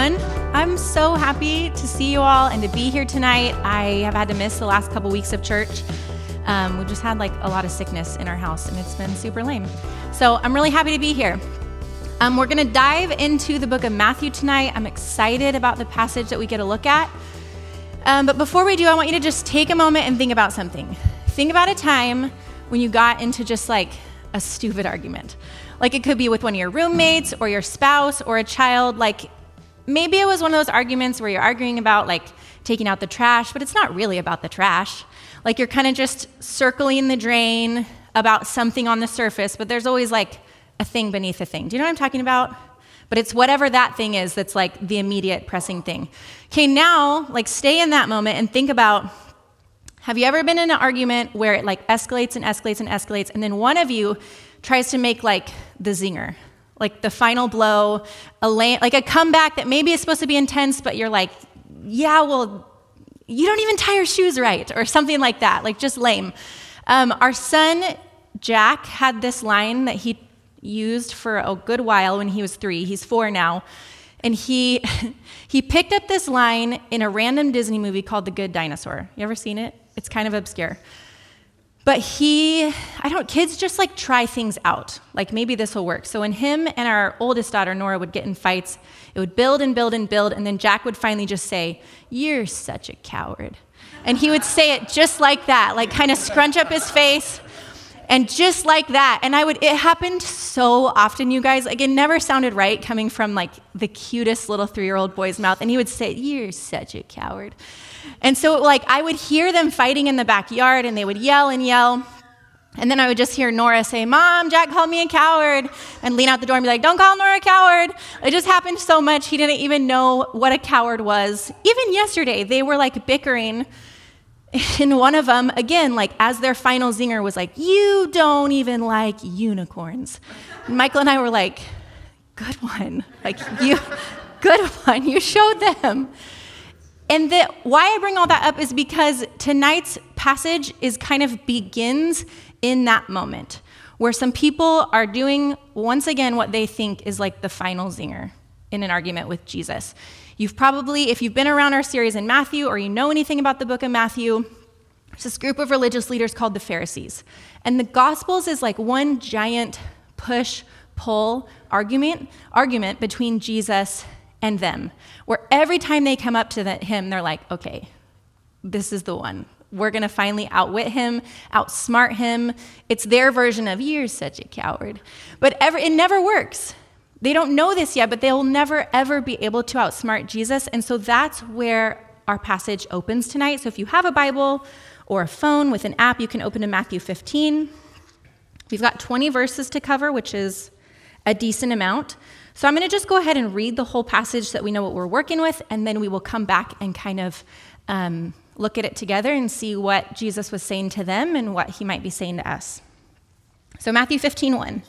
everyone. I'm so happy to see you all and to be here tonight. I have had to miss the last couple weeks of church. Um, we just had like a lot of sickness in our house, and it's been super lame. So I'm really happy to be here. Um, we're going to dive into the book of Matthew tonight. I'm excited about the passage that we get to look at. Um, but before we do, I want you to just take a moment and think about something. Think about a time when you got into just like a stupid argument. Like it could be with one of your roommates or your spouse or a child. Like maybe it was one of those arguments where you're arguing about like taking out the trash, but it's not really about the trash. Like you're kind of just circling the drain about something on the surface, but there's always like a thing beneath a thing. Do you know what I'm talking about? But it's whatever that thing is that's like the immediate pressing thing. Okay, now like stay in that moment and think about have you ever been in an argument where it like escalates and escalates and escalates and then one of you tries to make like the zinger, like the final blow, a lay, like a comeback that maybe is supposed to be intense, but you're like, yeah, well, you don't even tie your shoes right, or something like that, like just lame. Um, our son Jack had this line that he used for a good while when he was three. He's four now. And he, he picked up this line in a random Disney movie called The Good Dinosaur. You ever seen it? It's kind of obscure. But he, I don't, kids just like try things out. Like maybe this will work. So when him and our oldest daughter, Nora, would get in fights, it would build and build and build. And then Jack would finally just say, You're such a coward. And he would say it just like that, like kind of scrunch up his face. And just like that. And I would, it happened so often, you guys. Like it never sounded right coming from like the cutest little three year old boy's mouth. And he would say, You're such a coward. And so, like, I would hear them fighting in the backyard and they would yell and yell. And then I would just hear Nora say, Mom, Jack called me a coward, and lean out the door and be like, Don't call Nora a coward. It just happened so much, he didn't even know what a coward was. Even yesterday, they were like bickering. And one of them, again, like as their final zinger was like, You don't even like unicorns. And Michael and I were like, Good one. Like, you, good one. You showed them. And the, why I bring all that up is because tonight's passage is kind of begins in that moment where some people are doing once again what they think is like the final zinger in an argument with Jesus. You've probably, if you've been around our series in Matthew or you know anything about the book of Matthew, there's this group of religious leaders called the Pharisees. And the Gospels is like one giant push pull argument, argument between Jesus and them, where every time they come up to the, him, they're like, okay, this is the one. We're going to finally outwit him, outsmart him. It's their version of, you're such a coward. But ever, it never works. They don't know this yet, but they'll never, ever be able to outsmart Jesus. And so that's where our passage opens tonight. So if you have a Bible or a phone with an app, you can open to Matthew 15. We've got 20 verses to cover, which is a decent amount. So I'm going to just go ahead and read the whole passage so that we know what we're working with, and then we will come back and kind of um, look at it together and see what Jesus was saying to them and what he might be saying to us. So Matthew 15, 1.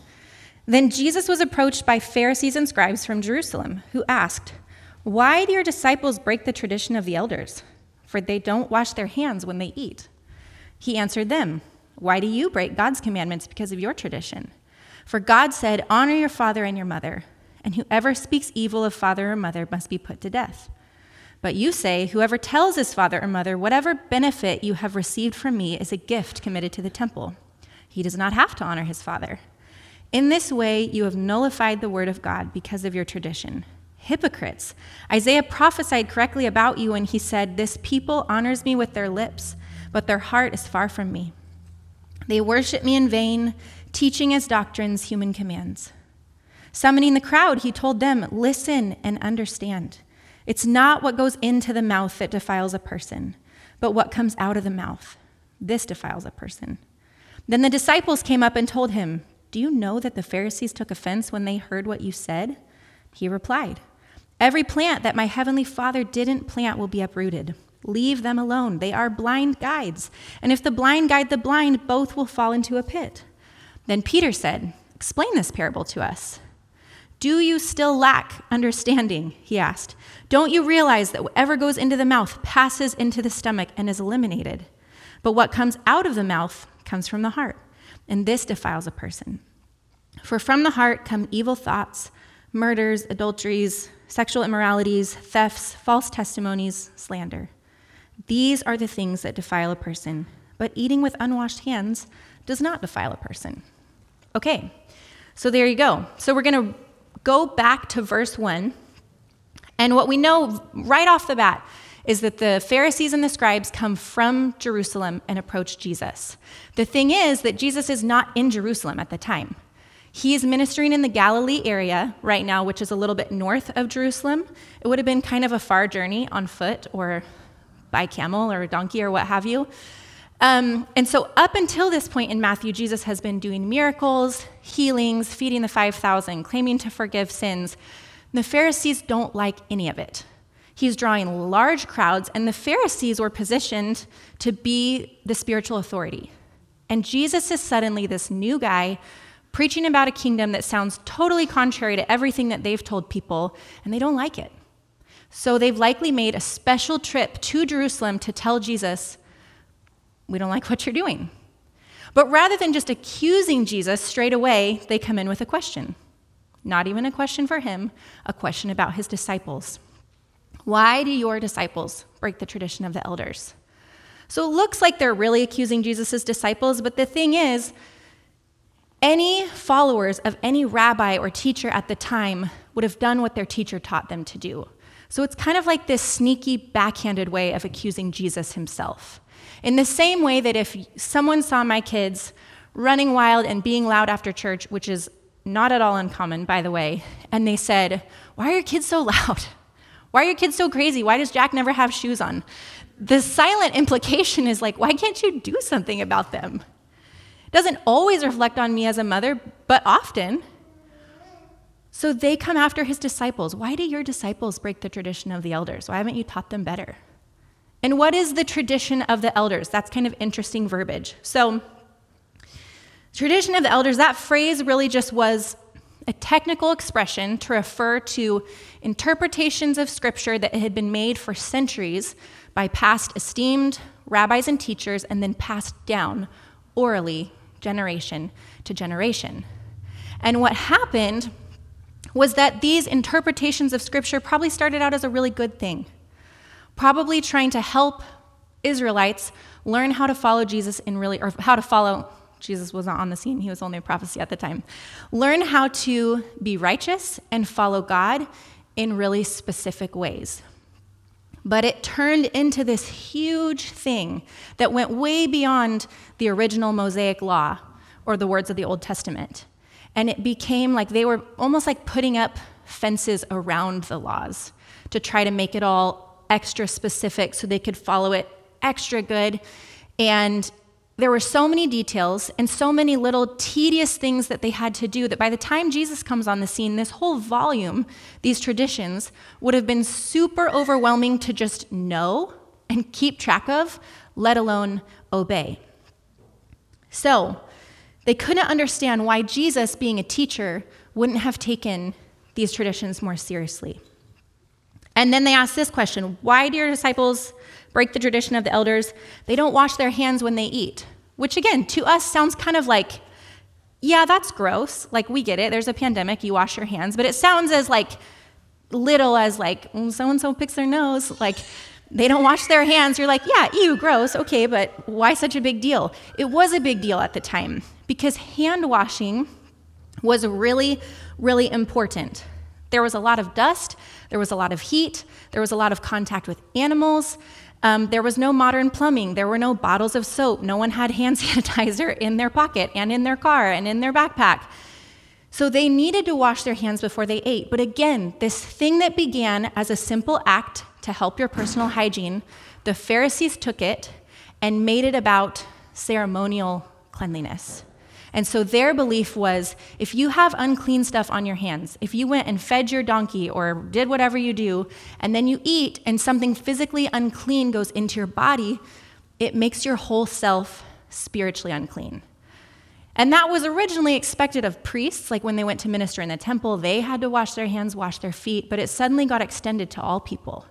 Then Jesus was approached by Pharisees and scribes from Jerusalem, who asked, Why do your disciples break the tradition of the elders? For they don't wash their hands when they eat. He answered them, Why do you break God's commandments because of your tradition? For God said, Honor your father and your mother and whoever speaks evil of father or mother must be put to death. But you say, Whoever tells his father or mother, Whatever benefit you have received from me is a gift committed to the temple. He does not have to honor his father. In this way, you have nullified the word of God because of your tradition. Hypocrites! Isaiah prophesied correctly about you when he said, This people honors me with their lips, but their heart is far from me. They worship me in vain, teaching as doctrines human commands. Summoning the crowd, he told them, Listen and understand. It's not what goes into the mouth that defiles a person, but what comes out of the mouth. This defiles a person. Then the disciples came up and told him, Do you know that the Pharisees took offense when they heard what you said? He replied, Every plant that my heavenly Father didn't plant will be uprooted. Leave them alone. They are blind guides. And if the blind guide the blind, both will fall into a pit. Then Peter said, Explain this parable to us. Do you still lack understanding? He asked. Don't you realize that whatever goes into the mouth passes into the stomach and is eliminated? But what comes out of the mouth comes from the heart, and this defiles a person. For from the heart come evil thoughts, murders, adulteries, sexual immoralities, thefts, false testimonies, slander. These are the things that defile a person, but eating with unwashed hands does not defile a person. Okay, so there you go. So we're going to go back to verse 1. And what we know right off the bat is that the Pharisees and the scribes come from Jerusalem and approach Jesus. The thing is that Jesus is not in Jerusalem at the time. He is ministering in the Galilee area right now, which is a little bit north of Jerusalem. It would have been kind of a far journey on foot or by camel or donkey or what have you. Um, and so, up until this point in Matthew, Jesus has been doing miracles, healings, feeding the 5,000, claiming to forgive sins. The Pharisees don't like any of it. He's drawing large crowds, and the Pharisees were positioned to be the spiritual authority. And Jesus is suddenly this new guy preaching about a kingdom that sounds totally contrary to everything that they've told people, and they don't like it. So they've likely made a special trip to Jerusalem to tell Jesus, We don't like what you're doing. But rather than just accusing Jesus straight away, they come in with a question. Not even a question for him, a question about his disciples. Why do your disciples break the tradition of the elders? So it looks like they're really accusing Jesus' disciples, but the thing is, any followers of any rabbi or teacher at the time would have done what their teacher taught them to do. So it's kind of like this sneaky, backhanded way of accusing Jesus himself. In the same way that if someone saw my kids running wild and being loud after church, which is not at all uncommon, by the way, and they said, Why are your kids so loud? Why are your kids so crazy? Why does Jack never have shoes on? The silent implication is like, Why can't you do something about them? It doesn't always reflect on me as a mother, but often. So they come after his disciples. Why do your disciples break the tradition of the elders? Why haven't you taught them better? And what is the tradition of the elders? That's kind of interesting verbiage. So, tradition of the elders, that phrase really just was a technical expression to refer to interpretations of scripture that had been made for centuries by past esteemed rabbis and teachers and then passed down orally, generation to generation. And what happened was that these interpretations of Scripture probably started out as a really good thing, probably trying to help Israelites learn how to follow Jesus in really, or how to follow, Jesus was not on the scene, he was only a prophecy at the time. Learn how to be righteous and follow God in really specific ways. But it turned into this huge thing that went way beyond the original Mosaic law or the words of the Old Testament. And it became like they were almost like putting up fences around the laws to try to make it all extra specific so they could follow it extra good. And there were so many details and so many little tedious things that they had to do that by the time Jesus comes on the scene, this whole volume, these traditions, would have been super overwhelming to just know and keep track of, let alone obey. So, they couldn't understand why Jesus, being a teacher, wouldn't have taken these traditions more seriously. And then they asked this question Why do your disciples break the tradition of the elders? They don't wash their hands when they eat. Which, again, to us sounds kind of like, yeah, that's gross. Like, we get it. There's a pandemic, you wash your hands. But it sounds as like little as like, so and so picks their nose. Like, they don't wash their hands. You're like, yeah, ew, gross. Okay, but why such a big deal? It was a big deal at the time because hand washing was really, really important. There was a lot of dust, there was a lot of heat, there was a lot of contact with animals. Um, there was no modern plumbing. There were no bottles of soap. No one had hand sanitizer in their pocket and in their car and in their backpack. So they needed to wash their hands before they ate. But again, this thing that began as a simple act to help your personal hygiene, the Pharisees took it and made it about ceremonial cleanliness. And so their belief was if you have unclean stuff on your hands, if you went and fed your donkey or did whatever you do, and then you eat and something physically unclean goes into your body, it makes your whole self spiritually unclean. And that was originally expected of priests, like when they went to minister in the temple, they had to wash their hands, wash their feet, but it suddenly got extended to all people.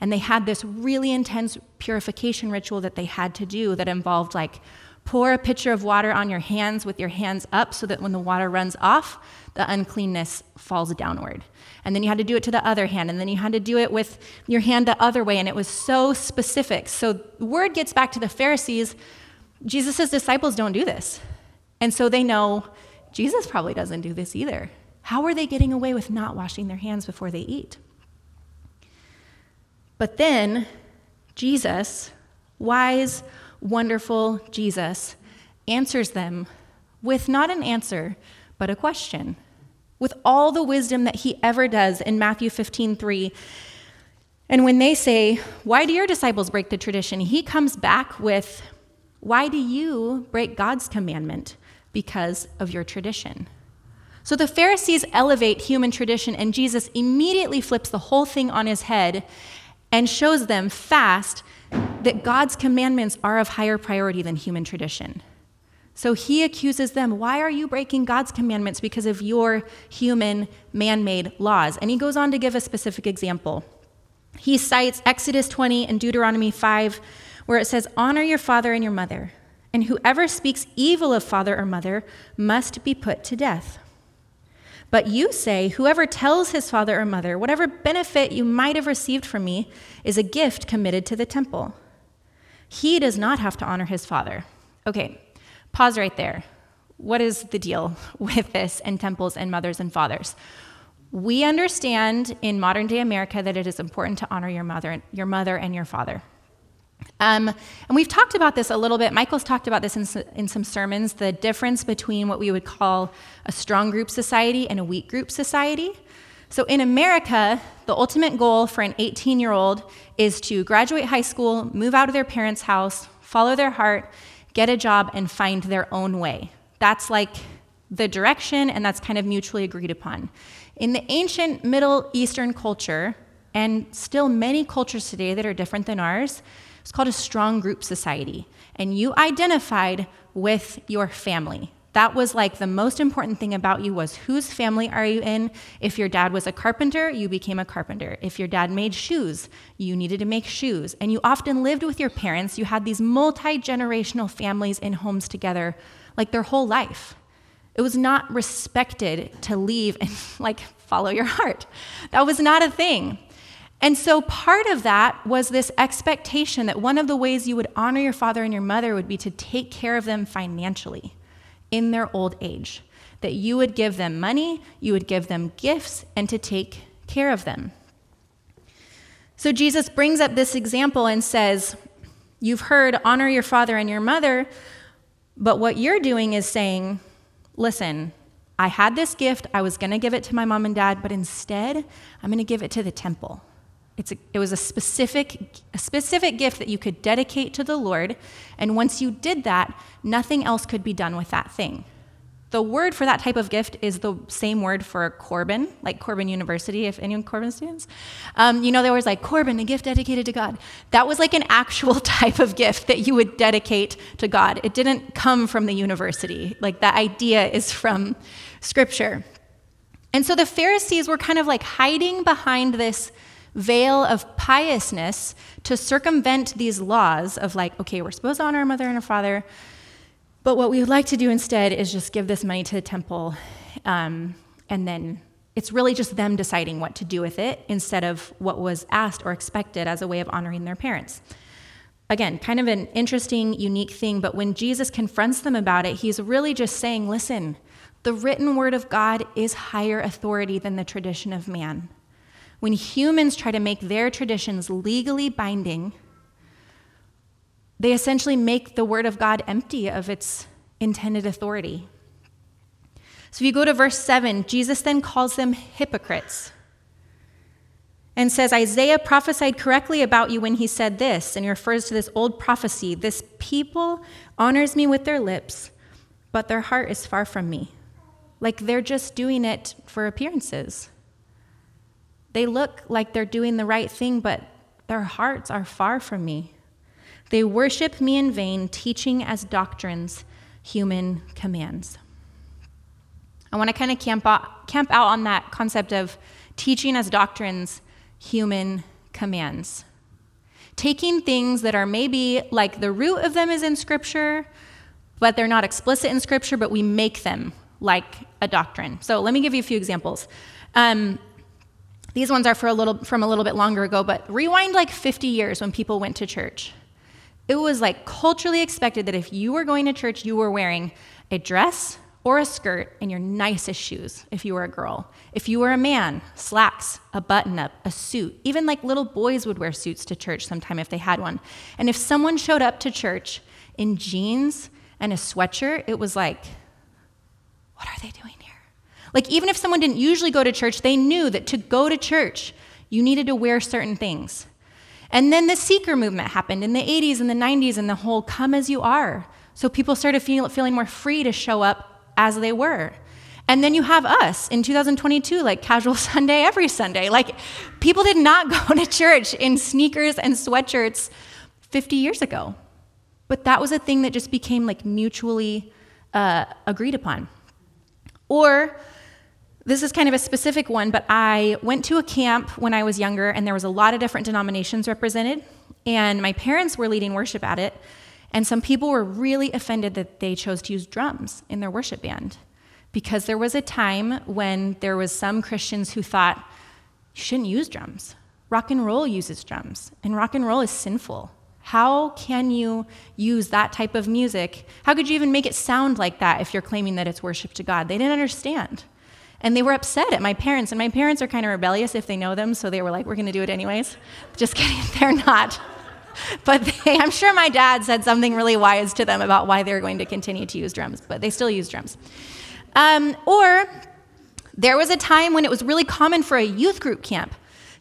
And they had this really intense purification ritual that they had to do that involved like Pour a pitcher of water on your hands with your hands up so that when the water runs off, the uncleanness falls downward. And then you had to do it to the other hand, and then you had to do it with your hand the other way, and it was so specific. So word gets back to the Pharisees Jesus' disciples don't do this. And so they know Jesus probably doesn't do this either. How are they getting away with not washing their hands before they eat? But then Jesus, wise, wonderful Jesus, answers them with not an answer, but a question. With all the wisdom that he ever does in Matthew 15 3. And when they say, Why do your disciples break the tradition? He comes back with, Why do you break God's commandment? Because of your tradition. So the Pharisees elevate human tradition, and Jesus immediately flips the whole thing on his head and shows them fast that God's commandments are of higher priority than human tradition. So he accuses them, Why are you breaking God's commandments because of your human, man made laws? And he goes on to give a specific example. He cites Exodus 20 and Deuteronomy 5, where it says, Honor your father and your mother, and whoever speaks evil of father or mother must be put to death. But you say, Whoever tells his father or mother, whatever benefit you might have received from me is a gift committed to the temple. He does not have to honor his father. Okay, pause right there. What is the deal with this and temples and mothers and fathers? We understand in modern day America that it is important to honor your mother, your mother and your father. Um, and we've talked about this a little bit. Michael's talked about this in, in some sermons the difference between what we would call a strong group society and a weak group society. So in America, the ultimate goal for an 18 year old is to graduate high school, move out of their parents' house, follow their heart, get a job, and find their own way. That's like the direction, and that's kind of mutually agreed upon. In the ancient Middle Eastern culture, and still many cultures today that are different than ours, it's called a strong group society. And you identified with your family. That was like the most important thing about you was whose family are you in? If your dad was a carpenter, you became a carpenter. If your dad made shoes, you needed to make shoes. And you often lived with your parents. You had these multi-generational families in homes together like their whole life. It was not respected to leave and like follow your heart. That was not a thing. And so part of that was this expectation that one of the ways you would honor your father and your mother would be to take care of them financially in their old age. That you would give them money, you would give them gifts, and to take care of them. So Jesus brings up this example and says, You've heard, honor your father and your mother, but what you're doing is saying, Listen, I had this gift, I was going to give it to my mom and dad, but instead, I'm going to give it to the temple. A, it was a specific, a specific gift that you could dedicate to the Lord, and once you did that, nothing else could be done with that thing. The word for that type of gift is the same word for Corban, like Corban University, if anyone Corban students. Um, you know, there was like Corban, a gift dedicated to God. That was like an actual type of gift that you would dedicate to God. It didn't come from the university. Like that idea is from Scripture. And so the Pharisees were kind of like hiding behind this veil of piousness to circumvent these laws of like, okay, we're supposed to honor our mother and our father, but what we would like to do instead is just give this money to the temple, um, and then it's really just them deciding what to do with it instead of what was asked or expected as a way of honoring their parents. Again, kind of an interesting, unique thing, but when Jesus confronts them about it, he's really just saying, listen, the written word of God is higher authority than the tradition of man. When humans try to make their traditions legally binding, they essentially make the word of God empty of its intended authority. So if you go to verse 7, Jesus then calls them hypocrites and says, Isaiah prophesied correctly about you when he said this, and he refers to this old prophecy This people honors me with their lips, but their heart is far from me. Like they're just doing it for appearances. They look like they're doing the right thing, but their hearts are far from me. They worship me in vain, teaching as doctrines human commands. I want to kind of camp out, camp out on that concept of teaching as doctrines human commands. Taking things that are maybe like the root of them is in Scripture, but they're not explicit in Scripture, but we make them like a doctrine. So let me give you a few examples. Um, these ones are for a little, from a little bit longer ago, but rewind like 50 years when people went to church. It was like culturally expected that if you were going to church, you were wearing a dress or a skirt and your nicest shoes if you were a girl. If you were a man, slacks, a button up, a suit. Even like little boys would wear suits to church sometime if they had one. And if someone showed up to church in jeans and a sweatshirt, it was like, what are they doing? Like, even if someone didn't usually go to church, they knew that to go to church, you needed to wear certain things. And then the seeker movement happened in the 80s and the 90s and the whole come as you are. So people started feel, feeling more free to show up as they were. And then you have us in 2022, like casual Sunday every Sunday. Like people did not go to church in sneakers and sweatshirts 50 years ago. But that was a thing that just became like mutually uh, agreed upon. Or this is kind of a specific one, but I went to a camp when I was younger, and there was a lot of different denominations represented, and my parents were leading worship at it, and some people were really offended that they chose to use drums in their worship band, because there was a time when there was some Christians who thought you shouldn't use drums. Rock and roll uses drums, and rock and roll is sinful. How can you use that type of music? How could you even make it sound like that if you're claiming that it's worship to God? They didn't understand. And they were upset at my parents. And my parents are kind of rebellious if they know them, so they were like, we're going to do it anyways. Just kidding, they're not. But they, I'm sure my dad said something really wise to them about why they were going to continue to use drums, but they still use drums. Um, or there was a time when it was really common for a youth group camp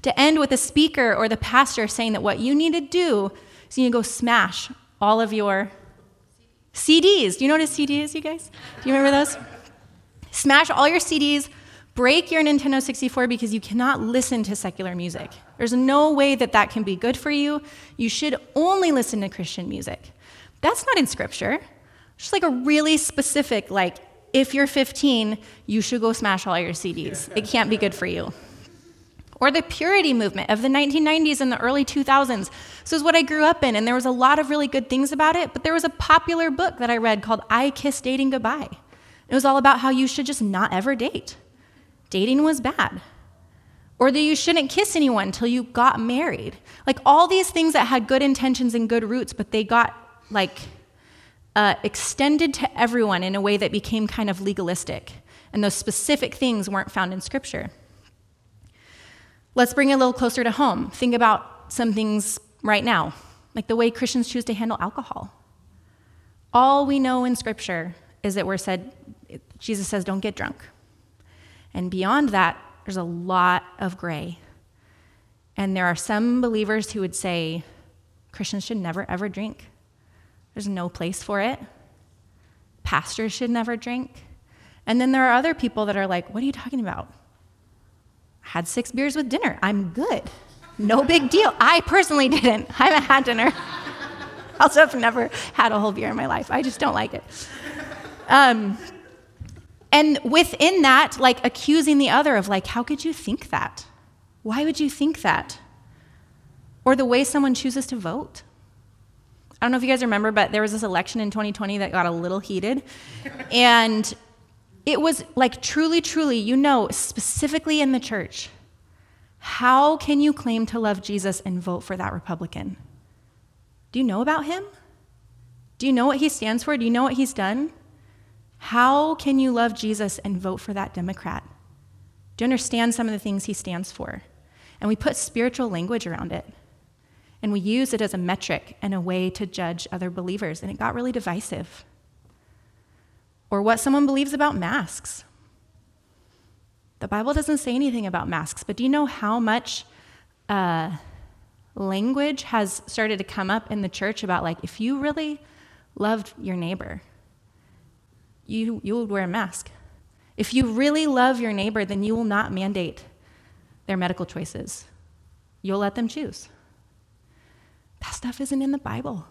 to end with a speaker or the pastor saying that what you need to do is you need to go smash all of your CDs. Do you know what a CD is, you guys? Do you remember those? Smash all your CDs, break your Nintendo 64 because you cannot listen to secular music. There's no way that that can be good for you. You should only listen to Christian music. That's not in scripture. Just like a really specific, like, if you're 15, you should go smash all your CDs. It can't be good for you. Or the purity movement of the 1990s and the early 2000s. This is what I grew up in, and there was a lot of really good things about it, but there was a popular book that I read called I Kissed Dating Goodbye. It was all about how you should just not ever date. Dating was bad. Or that you shouldn't kiss anyone until you got married. Like all these things that had good intentions and good roots, but they got like uh, extended to everyone in a way that became kind of legalistic. And those specific things weren't found in Scripture. Let's bring it a little closer to home. Think about some things right now, like the way Christians choose to handle alcohol. All we know in Scripture is that we're said Jesus says, don't get drunk. And beyond that, there's a lot of gray. And there are some believers who would say Christians should never, ever drink. There's no place for it. Pastors should never drink. And then there are other people that are like, what are you talking about? I had six beers with dinner. I'm good. No big deal. I personally didn't. I haven't had dinner. also, I've never had a whole beer in my life. I just don't like it. Um, and within that, like accusing the other of, like, how could you think that? Why would you think that? Or the way someone chooses to vote. I don't know if you guys remember, but there was this election in 2020 that got a little heated. and it was like truly, truly, you know, specifically in the church, how can you claim to love Jesus and vote for that Republican? Do you know about him? Do you know what he stands for? Do you know what he's done? How can you love Jesus and vote for that Democrat? Do you understand some of the things he stands for? And we put spiritual language around it. And we use it as a metric and a way to judge other believers. And it got really divisive. Or what someone believes about masks. The Bible doesn't say anything about masks, but do you know how much uh, language has started to come up in the church about, like, if you really loved your neighbor, you, you would wear a mask. If you really love your neighbor, then you will not mandate their medical choices. You'll let them choose. That stuff isn't in the Bible.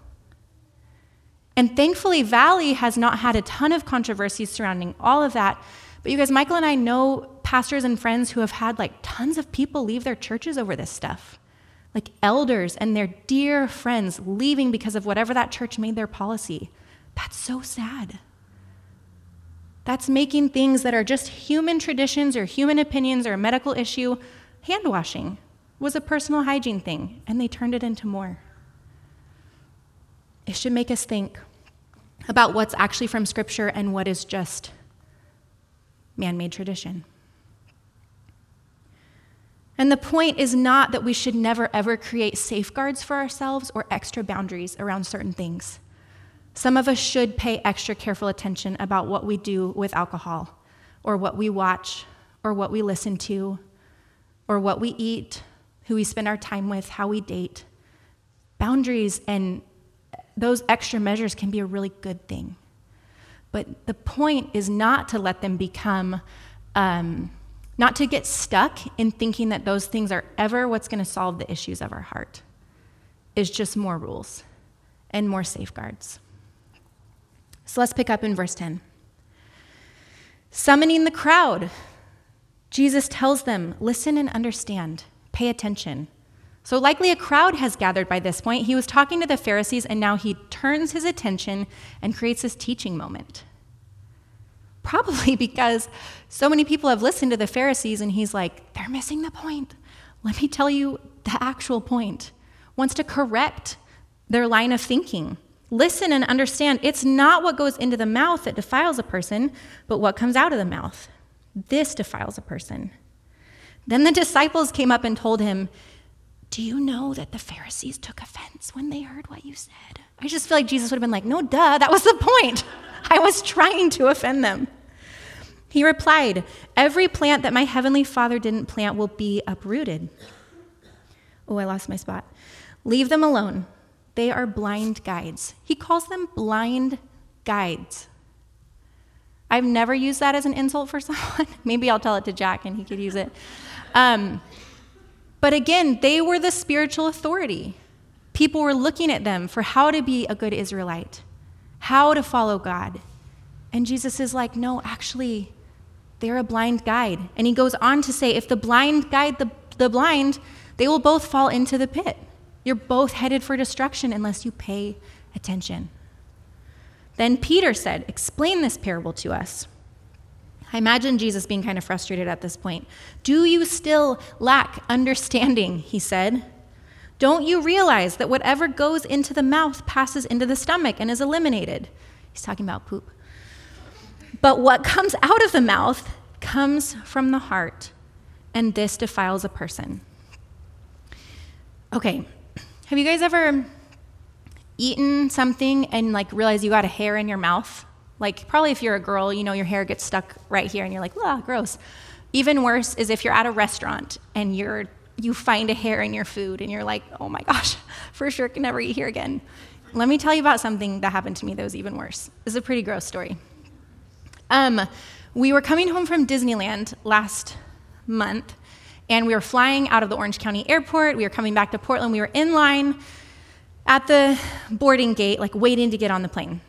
And thankfully, Valley has not had a ton of controversies surrounding all of that. But you guys, Michael and I know pastors and friends who have had like tons of people leave their churches over this stuff. Like elders and their dear friends leaving because of whatever that church made their policy That's so sad. That's making things that are just human traditions or human opinions or a medical issue. Hand washing was a personal hygiene thing, and they turned it into more. It should make us think about what's actually from Scripture and what is just man made tradition. And the point is not that we should never ever create safeguards for ourselves or extra boundaries around certain things. Some of us should pay extra careful attention about what we do with alcohol, or what we watch, or what we listen to, or what we eat, who we spend our time with, how we date. Boundaries and those extra measures can be a really good thing. But the point is not to let them become, um, not to get stuck in thinking that those things are ever what's going to solve the issues of our heart. Is just more rules and more safeguards. So let's pick up in verse 10. Summoning the crowd, Jesus tells them, Listen and understand, pay attention. So, likely a crowd has gathered by this point. He was talking to the Pharisees, and now he turns his attention and creates this teaching moment. Probably because so many people have listened to the Pharisees, and he's like, they're missing the point. Let me tell you the actual point. Wants to correct their line of thinking. Listen and understand it's not what goes into the mouth that defiles a person, but what comes out of the mouth. This defiles a person. Then the disciples came up and told him, do you know that the Pharisees took offense when they heard what you said? I just feel like Jesus would have been like, No, duh, that was the point. I was trying to offend them. He replied, Every plant that my heavenly Father didn't plant will be uprooted. Oh, I lost my spot. Leave them alone. They are blind guides. He calls them blind guides. I've never used that as an insult for someone. Maybe I'll tell it to Jack and he could use it. Um, but again, they were the spiritual authority. People were looking at them for how to be a good Israelite, how to follow God. And Jesus is like, no, actually, they're a blind guide. And he goes on to say, if the blind guide the, the blind, they will both fall into the pit. You're both headed for destruction unless you pay attention. Then Peter said, Explain this parable to us. I imagine Jesus being kind of frustrated at this point. Do you still lack understanding? He said. Don't you realize that whatever goes into the mouth passes into the stomach and is eliminated? He's talking about poop. But what comes out of the mouth comes from the heart, and this defiles a person. Okay, have you guys ever eaten something and like realized you got a hair in your mouth? Like, probably if you're a girl, you know, your hair gets stuck right here and you're like, ah, gross. Even worse is if you're at a restaurant and you're, you find a hair in your food and you're like, oh my gosh, for sure can never eat here again. Let me tell you about something that happened to me that was even worse. This is a pretty gross story. Um, we were coming home from Disneyland last month, and we were flying out of the Orange County Airport. We were coming back to Portland. We were in line at the boarding gate, like waiting to get on the plane.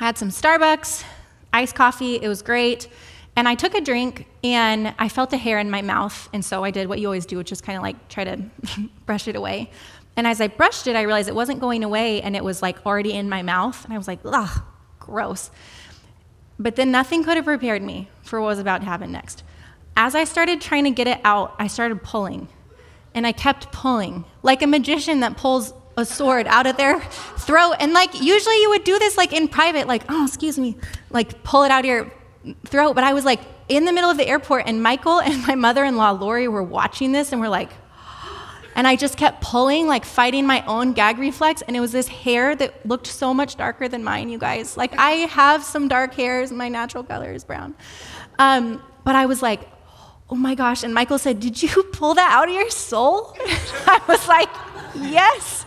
I had some Starbucks, iced coffee, it was great. And I took a drink and I felt a hair in my mouth. And so I did what you always do, which is kind of like try to brush it away. And as I brushed it, I realized it wasn't going away and it was like already in my mouth. And I was like, ugh, gross. But then nothing could have prepared me for what was about to happen next. As I started trying to get it out, I started pulling. And I kept pulling, like a magician that pulls a sword out of their throat. And like usually you would do this like in private, like, oh, excuse me, like pull it out of your throat. But I was like in the middle of the airport, and Michael and my mother in law, Lori, were watching this and we're like, and I just kept pulling, like fighting my own gag reflex. And it was this hair that looked so much darker than mine, you guys. Like, I have some dark hairs, my natural color is brown. Um, but I was like, oh my gosh. And Michael said, Did you pull that out of your soul? I was like, Yes.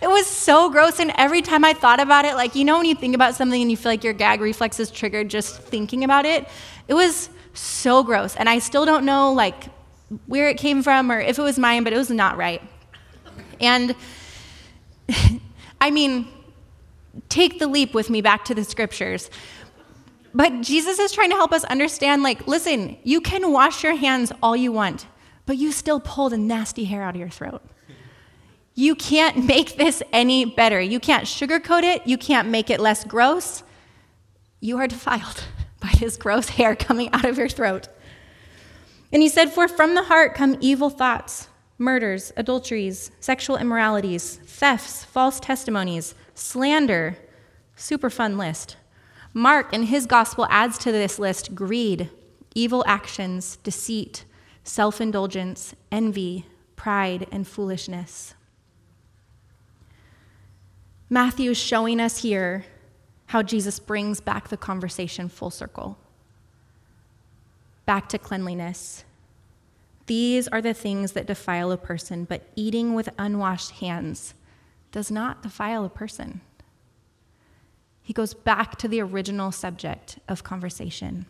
It was so gross. And every time I thought about it, like, you know, when you think about something and you feel like your gag reflex is triggered just thinking about it, it was so gross. And I still don't know, like, where it came from or if it was mine, but it was not right. And I mean, take the leap with me back to the scriptures. But Jesus is trying to help us understand like, listen, you can wash your hands all you want, but you still pull the nasty hair out of your throat. You can't make this any better. You can't sugarcoat it. You can't make it less gross. You are defiled by this gross hair coming out of your throat. And he said, For from the heart come evil thoughts, murders, adulteries, sexual immoralities, thefts, false testimonies, slander. Super fun list. Mark, in his gospel, adds to this list greed, evil actions, deceit, self indulgence, envy, pride, and foolishness. Matthew is showing us here how Jesus brings back the conversation full circle, back to cleanliness. These are the things that defile a person, but eating with unwashed hands does not defile a person. He goes back to the original subject of conversation.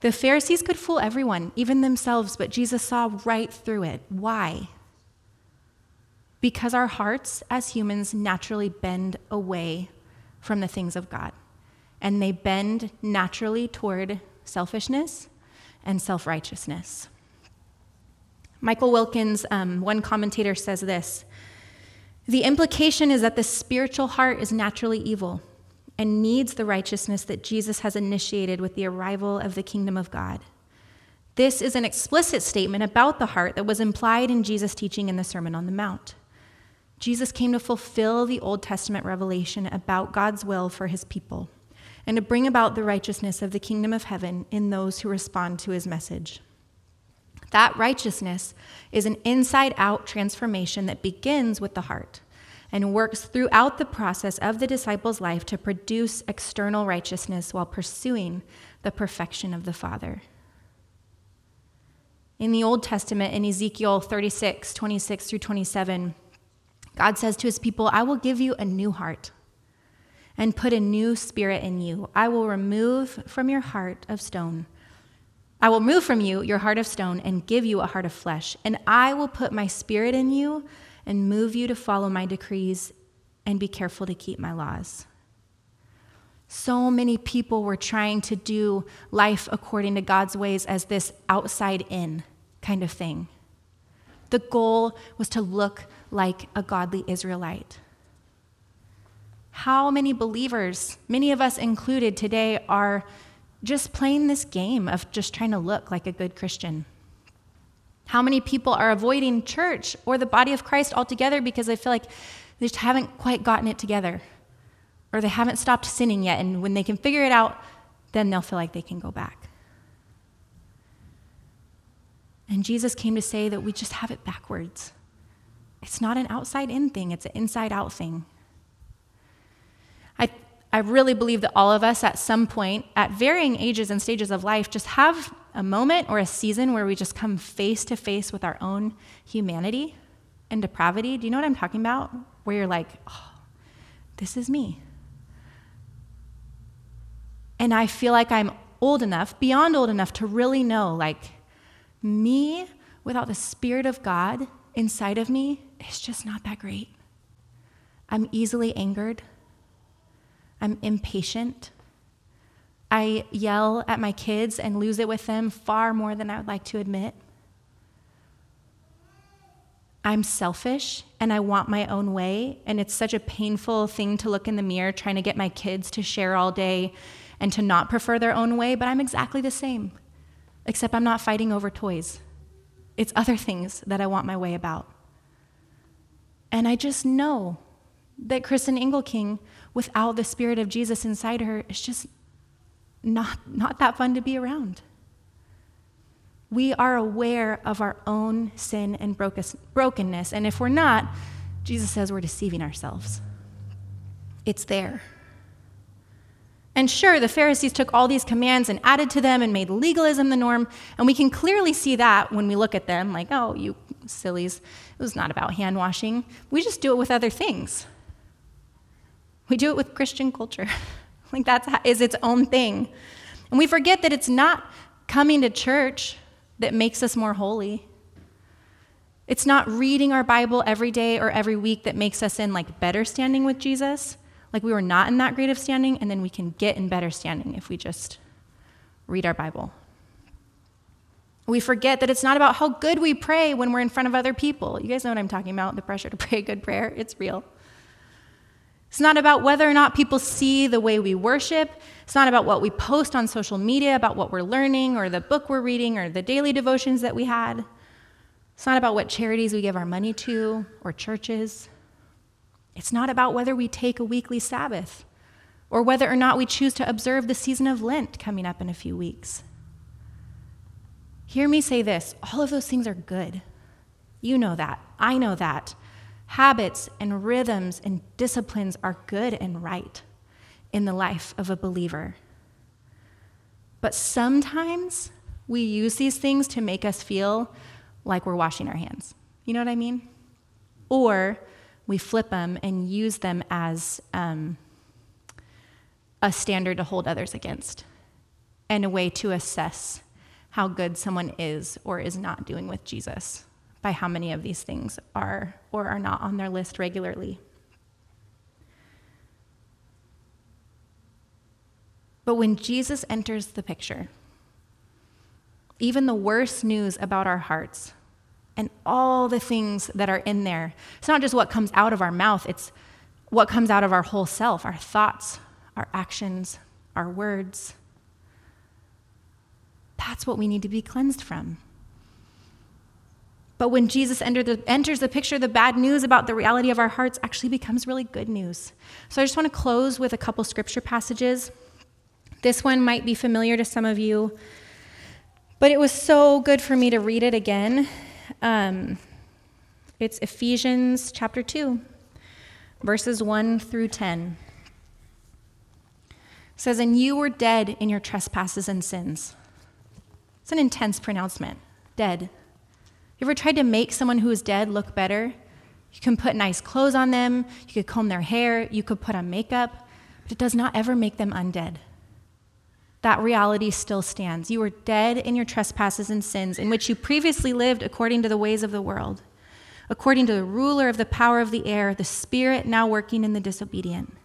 The Pharisees could fool everyone, even themselves, but Jesus saw right through it. Why? Because our hearts as humans naturally bend away from the things of God, and they bend naturally toward selfishness and self righteousness. Michael Wilkins, um, one commentator, says this The implication is that the spiritual heart is naturally evil and needs the righteousness that Jesus has initiated with the arrival of the kingdom of God. This is an explicit statement about the heart that was implied in Jesus' teaching in the Sermon on the Mount. Jesus came to fulfill the Old Testament revelation about God's will for his people and to bring about the righteousness of the kingdom of heaven in those who respond to his message. That righteousness is an inside out transformation that begins with the heart and works throughout the process of the disciple's life to produce external righteousness while pursuing the perfection of the Father. In the Old Testament, in Ezekiel 36, 26 through 27, God says to his people, I will give you a new heart and put a new spirit in you. I will remove from your heart of stone. I will remove from you your heart of stone and give you a heart of flesh. And I will put my spirit in you and move you to follow my decrees and be careful to keep my laws. So many people were trying to do life according to God's ways as this outside in kind of thing. The goal was to look like a godly Israelite. How many believers, many of us included today, are just playing this game of just trying to look like a good Christian? How many people are avoiding church or the body of Christ altogether because they feel like they just haven't quite gotten it together or they haven't stopped sinning yet? And when they can figure it out, then they'll feel like they can go back. And Jesus came to say that we just have it backwards. It's not an outside in thing, it's an inside out thing. I, really believe that all of us at some point, at varying ages and stages of life, just have a moment or a season where we just come face to face with our own humanity and depravity. Do you know what I'm talking about? Where you're like, oh, this is me. And I feel like I'm old enough, beyond old enough, to really know like, me without the Spirit of God inside of me is just not that great. I'm easily angered. I'm impatient. I yell at my kids and lose it with them far more than I would like to admit. I'm selfish and I want my own way. And it's such a painful thing to look in the mirror trying to get my kids to share all day and to not prefer their own way, but I'm exactly the same, except I'm not fighting over toys. It's other things that I want my way about. And I just know that Kristen Engelking, without the Spirit of Jesus inside her, is just not, not that fun to be around. We are aware of our own sin and brokenness, and if we're not, Jesus says we're deceiving ourselves. It's there. And sure, the Pharisees took all these commands and added to them and made legalism the norm, and we can clearly see that when we look at them, like, oh, you sillies, it was not about hand washing. We just do it with other things. We do it with Christian culture. Like that is its own thing. And we forget that it's not coming to church that makes us more holy. It's not reading our Bible every day or every week that makes us in like better standing with Jesus. Like we were not in that great of standing, and then we can get in better standing if we just read our Bible. We forget that it's not about how good we pray when we're in front of other people. You guys know what I'm talking about the pressure to pray a good prayer. It's real. It's not about whether or not people see the way we worship. It's not about what we post on social media, about what we're learning, or the book we're reading, or the daily devotions that we had. It's not about what charities we give our money to or churches. It's not about whether we take a weekly Sabbath or whether or not we choose to observe the season of Lent coming up in a few weeks. Hear me say this all of those things are good. You know that. I know that. Habits and rhythms and disciplines are good and right in the life of a believer. But sometimes we use these things to make us feel like we're washing our hands. You know what I mean? Or we flip them and use them as um, a standard to hold others against and a way to assess how good someone is or is not doing with Jesus by how many of these things are or are not on their list regularly. But when Jesus enters the picture, even the worst news about our hearts and all the things that are in there, it's not just what comes out of our mouth, it's what comes out of our whole self, our thoughts, our actions, our words. That's what we need to be cleansed from. But when Jesus the, enters the picture, the bad news about the reality of our hearts actually becomes really good news. So I just want to close with a couple scripture passages. This one might be familiar to some of you, but it was so good for me to read it again. Um, it's Ephesians chapter 2, verses 1 through 10. It says, And you were dead in your trespasses and sins. It's an intense pronouncement. Dead. You ever tried to make someone who is dead look better? You can put nice clothes on them, you could comb their hair, you could put on makeup, but it does not ever make them undead. That reality still stands. You were dead in your trespasses and sins, in which you previously lived according to the ways of the world, according to the ruler of the power of the air, the spirit now working in the disobedient.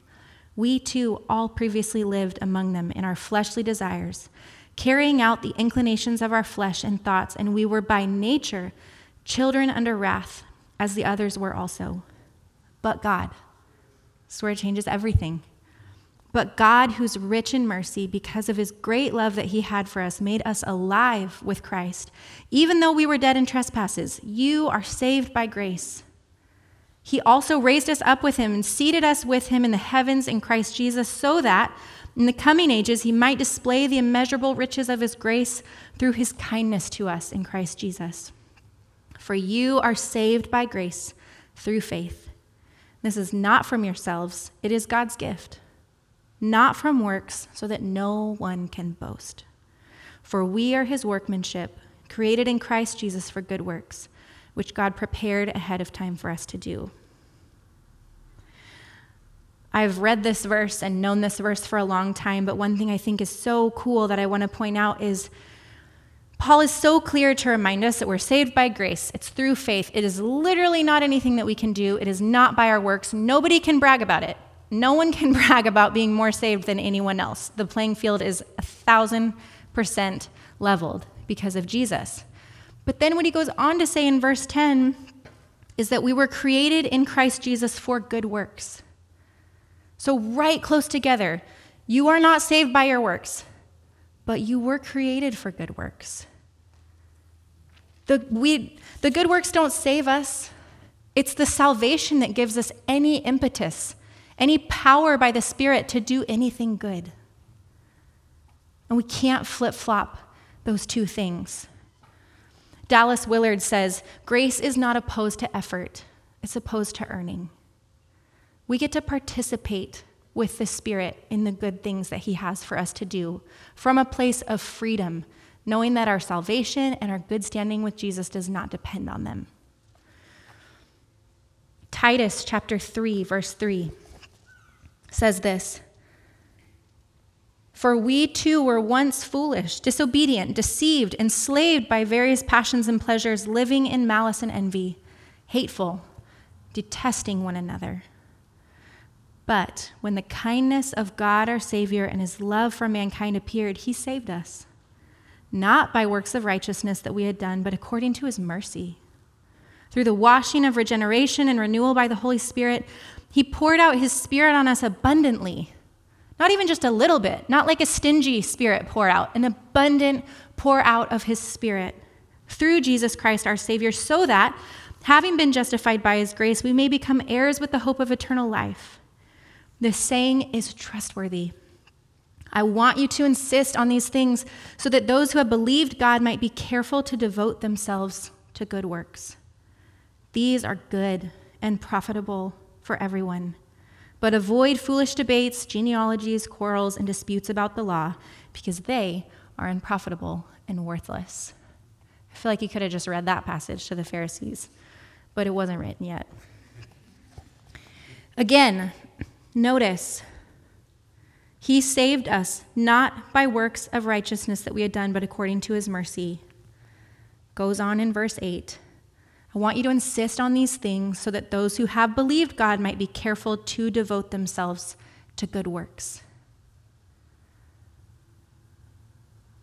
We too all previously lived among them in our fleshly desires carrying out the inclinations of our flesh and thoughts, and we were by nature children under wrath, as the others were also. But God, this it changes everything. But God, who's rich in mercy, because of his great love that he had for us, made us alive with Christ. Even though we were dead in trespasses, you are saved by grace. He also raised us up with him and seated us with him in the heavens in Christ Jesus, so that in the coming ages, he might display the immeasurable riches of his grace through his kindness to us in Christ Jesus. For you are saved by grace through faith. This is not from yourselves, it is God's gift, not from works, so that no one can boast. For we are his workmanship, created in Christ Jesus for good works, which God prepared ahead of time for us to do. I've read this verse and known this verse for a long time, but one thing I think is so cool that I want to point out is Paul is so clear to remind us that we're saved by grace. It's through faith. It is literally not anything that we can do, it is not by our works. Nobody can brag about it. No one can brag about being more saved than anyone else. The playing field is a thousand percent leveled because of Jesus. But then what he goes on to say in verse 10 is that we were created in Christ Jesus for good works. So, right close together, you are not saved by your works, but you were created for good works. The, we, the good works don't save us, it's the salvation that gives us any impetus, any power by the Spirit to do anything good. And we can't flip flop those two things. Dallas Willard says grace is not opposed to effort, it's opposed to earning. We get to participate with the Spirit in the good things that He has for us to do from a place of freedom, knowing that our salvation and our good standing with Jesus does not depend on them. Titus chapter 3, verse 3 says this For we too were once foolish, disobedient, deceived, enslaved by various passions and pleasures, living in malice and envy, hateful, detesting one another. But when the kindness of God our Savior and his love for mankind appeared, he saved us, not by works of righteousness that we had done, but according to his mercy. Through the washing of regeneration and renewal by the Holy Spirit, he poured out his Spirit on us abundantly. Not even just a little bit, not like a stingy Spirit pour out, an abundant pour out of his Spirit through Jesus Christ our Savior, so that, having been justified by his grace, we may become heirs with the hope of eternal life. This saying is trustworthy. I want you to insist on these things so that those who have believed God might be careful to devote themselves to good works. These are good and profitable for everyone. But avoid foolish debates, genealogies, quarrels, and disputes about the law, because they are unprofitable and worthless. I feel like you could have just read that passage to the Pharisees, but it wasn't written yet. Again, notice he saved us not by works of righteousness that we had done, but according to his mercy. Goes on in verse 8. I want you to insist on these things so that those who have believed God might be careful to devote themselves to good works.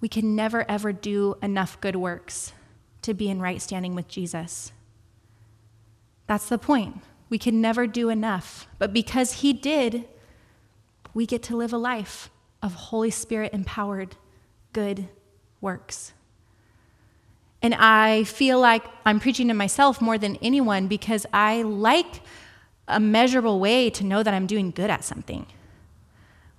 We can never, ever do enough good works to be in right standing with Jesus. That's the point. We can never do enough. But because He did, we get to live a life of Holy Spirit empowered good works. And I feel like I'm preaching to myself more than anyone because I like a measurable way to know that I'm doing good at something.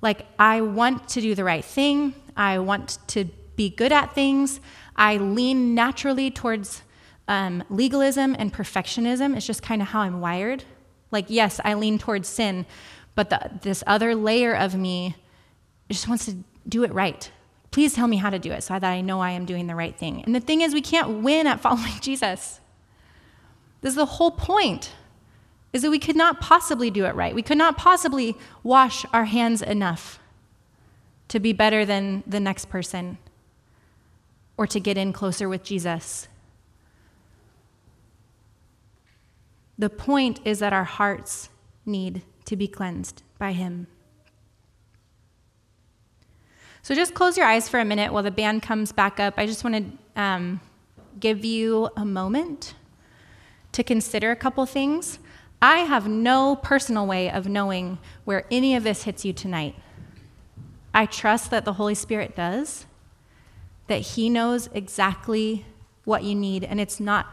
Like, I want to do the right thing, I want to be good at things. I lean naturally towards um, legalism and perfectionism. is just kind of how I'm wired. Like, yes, I lean towards sin, but the, this other layer of me just wants to do it right. Please tell me how to do it so that I know I am doing the right thing. And the thing is, we can't win at following Jesus. This is the whole point is that we could not possibly do it right. We could not possibly wash our hands enough to be better than the next person or to get in closer with Jesus. The point is that our hearts need to be cleansed by Him. So just close your eyes for a minute while the band comes back up. I just want to um, give you a moment to consider a couple things. I have no personal way of knowing where any of this hits you tonight. I trust that the Holy Spirit does, that He knows exactly what you need, and it's not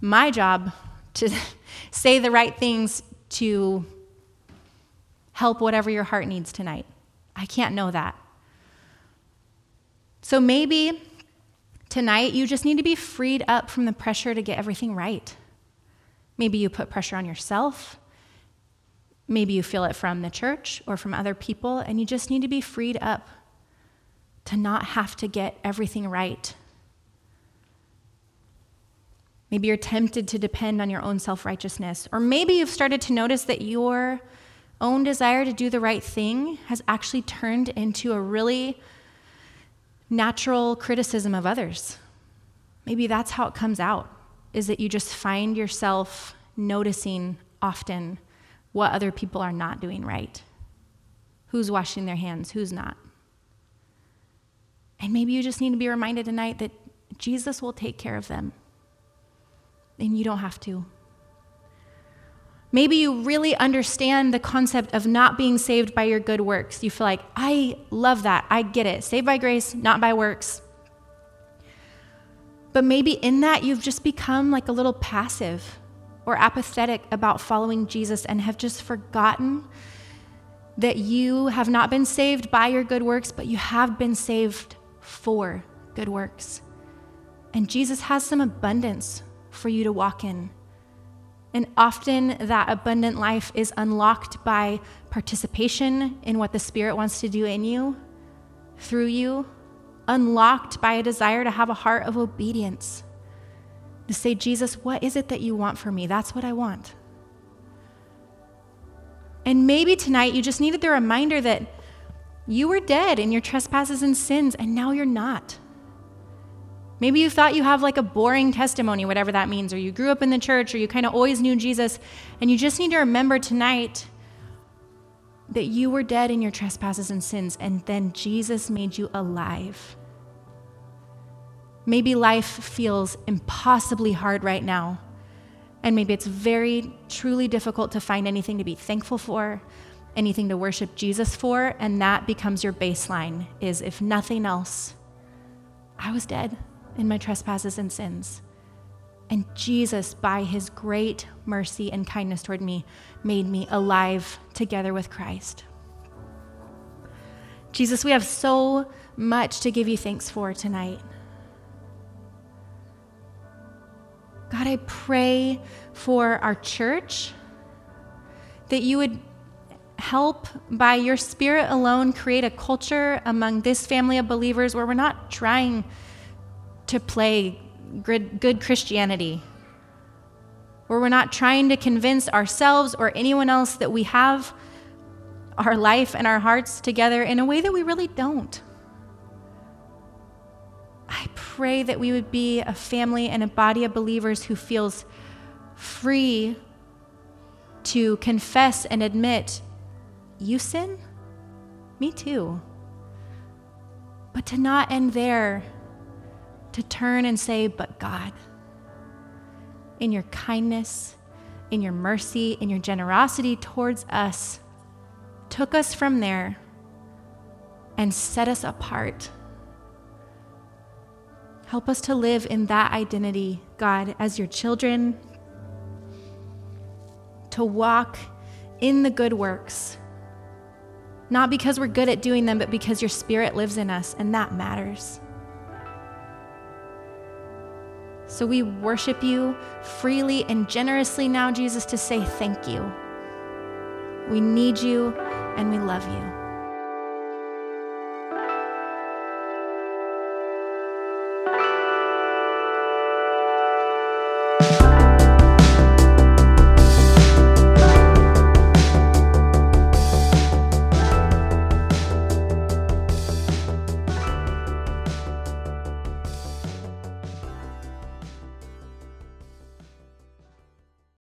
my job to say the right things to help whatever your heart needs tonight. I can't know that. So maybe tonight you just need to be freed up from the pressure to get everything right. Maybe you put pressure on yourself. Maybe you feel it from the church or from other people, and you just need to be freed up to not have to get everything right. Maybe you're tempted to depend on your own self righteousness, or maybe you've started to notice that you're own desire to do the right thing has actually turned into a really natural criticism of others. Maybe that's how it comes out, is that you just find yourself noticing often what other people are not doing right. Who's washing their hands, who's not. And maybe you just need to be reminded tonight that Jesus will take care of them. And you don't have to. Maybe you really understand the concept of not being saved by your good works. You feel like, I love that. I get it. Saved by grace, not by works. But maybe in that, you've just become like a little passive or apathetic about following Jesus and have just forgotten that you have not been saved by your good works, but you have been saved for good works. And Jesus has some abundance for you to walk in. And often that abundant life is unlocked by participation in what the Spirit wants to do in you, through you, unlocked by a desire to have a heart of obedience. To say, Jesus, what is it that you want for me? That's what I want. And maybe tonight you just needed the reminder that you were dead in your trespasses and sins, and now you're not. Maybe you thought you have like a boring testimony, whatever that means, or you grew up in the church, or you kind of always knew Jesus, and you just need to remember tonight that you were dead in your trespasses and sins, and then Jesus made you alive. Maybe life feels impossibly hard right now. And maybe it's very, truly difficult to find anything to be thankful for, anything to worship Jesus for. And that becomes your baseline is if nothing else, I was dead in my trespasses and sins. And Jesus, by his great mercy and kindness toward me, made me alive together with Christ. Jesus, we have so much to give you thanks for tonight. God, I pray for our church that you would help by your spirit alone create a culture among this family of believers where we're not trying to play good, Christianity, where we're not trying to convince ourselves or anyone else that we have our life and our hearts together in a way that we really don't. I pray that we would be a family and a body of believers who feels free to confess and admit, you sin? Me too. But to not end there, to turn and say, but God, in your kindness, in your mercy, in your generosity towards us, took us from there and set us apart Help us to live in that identity, God, as your children, to walk in the good works. Not because we're good at doing them, but because your spirit lives in us, and that matters. So we worship you freely and generously now, Jesus, to say thank you. We need you and we love you.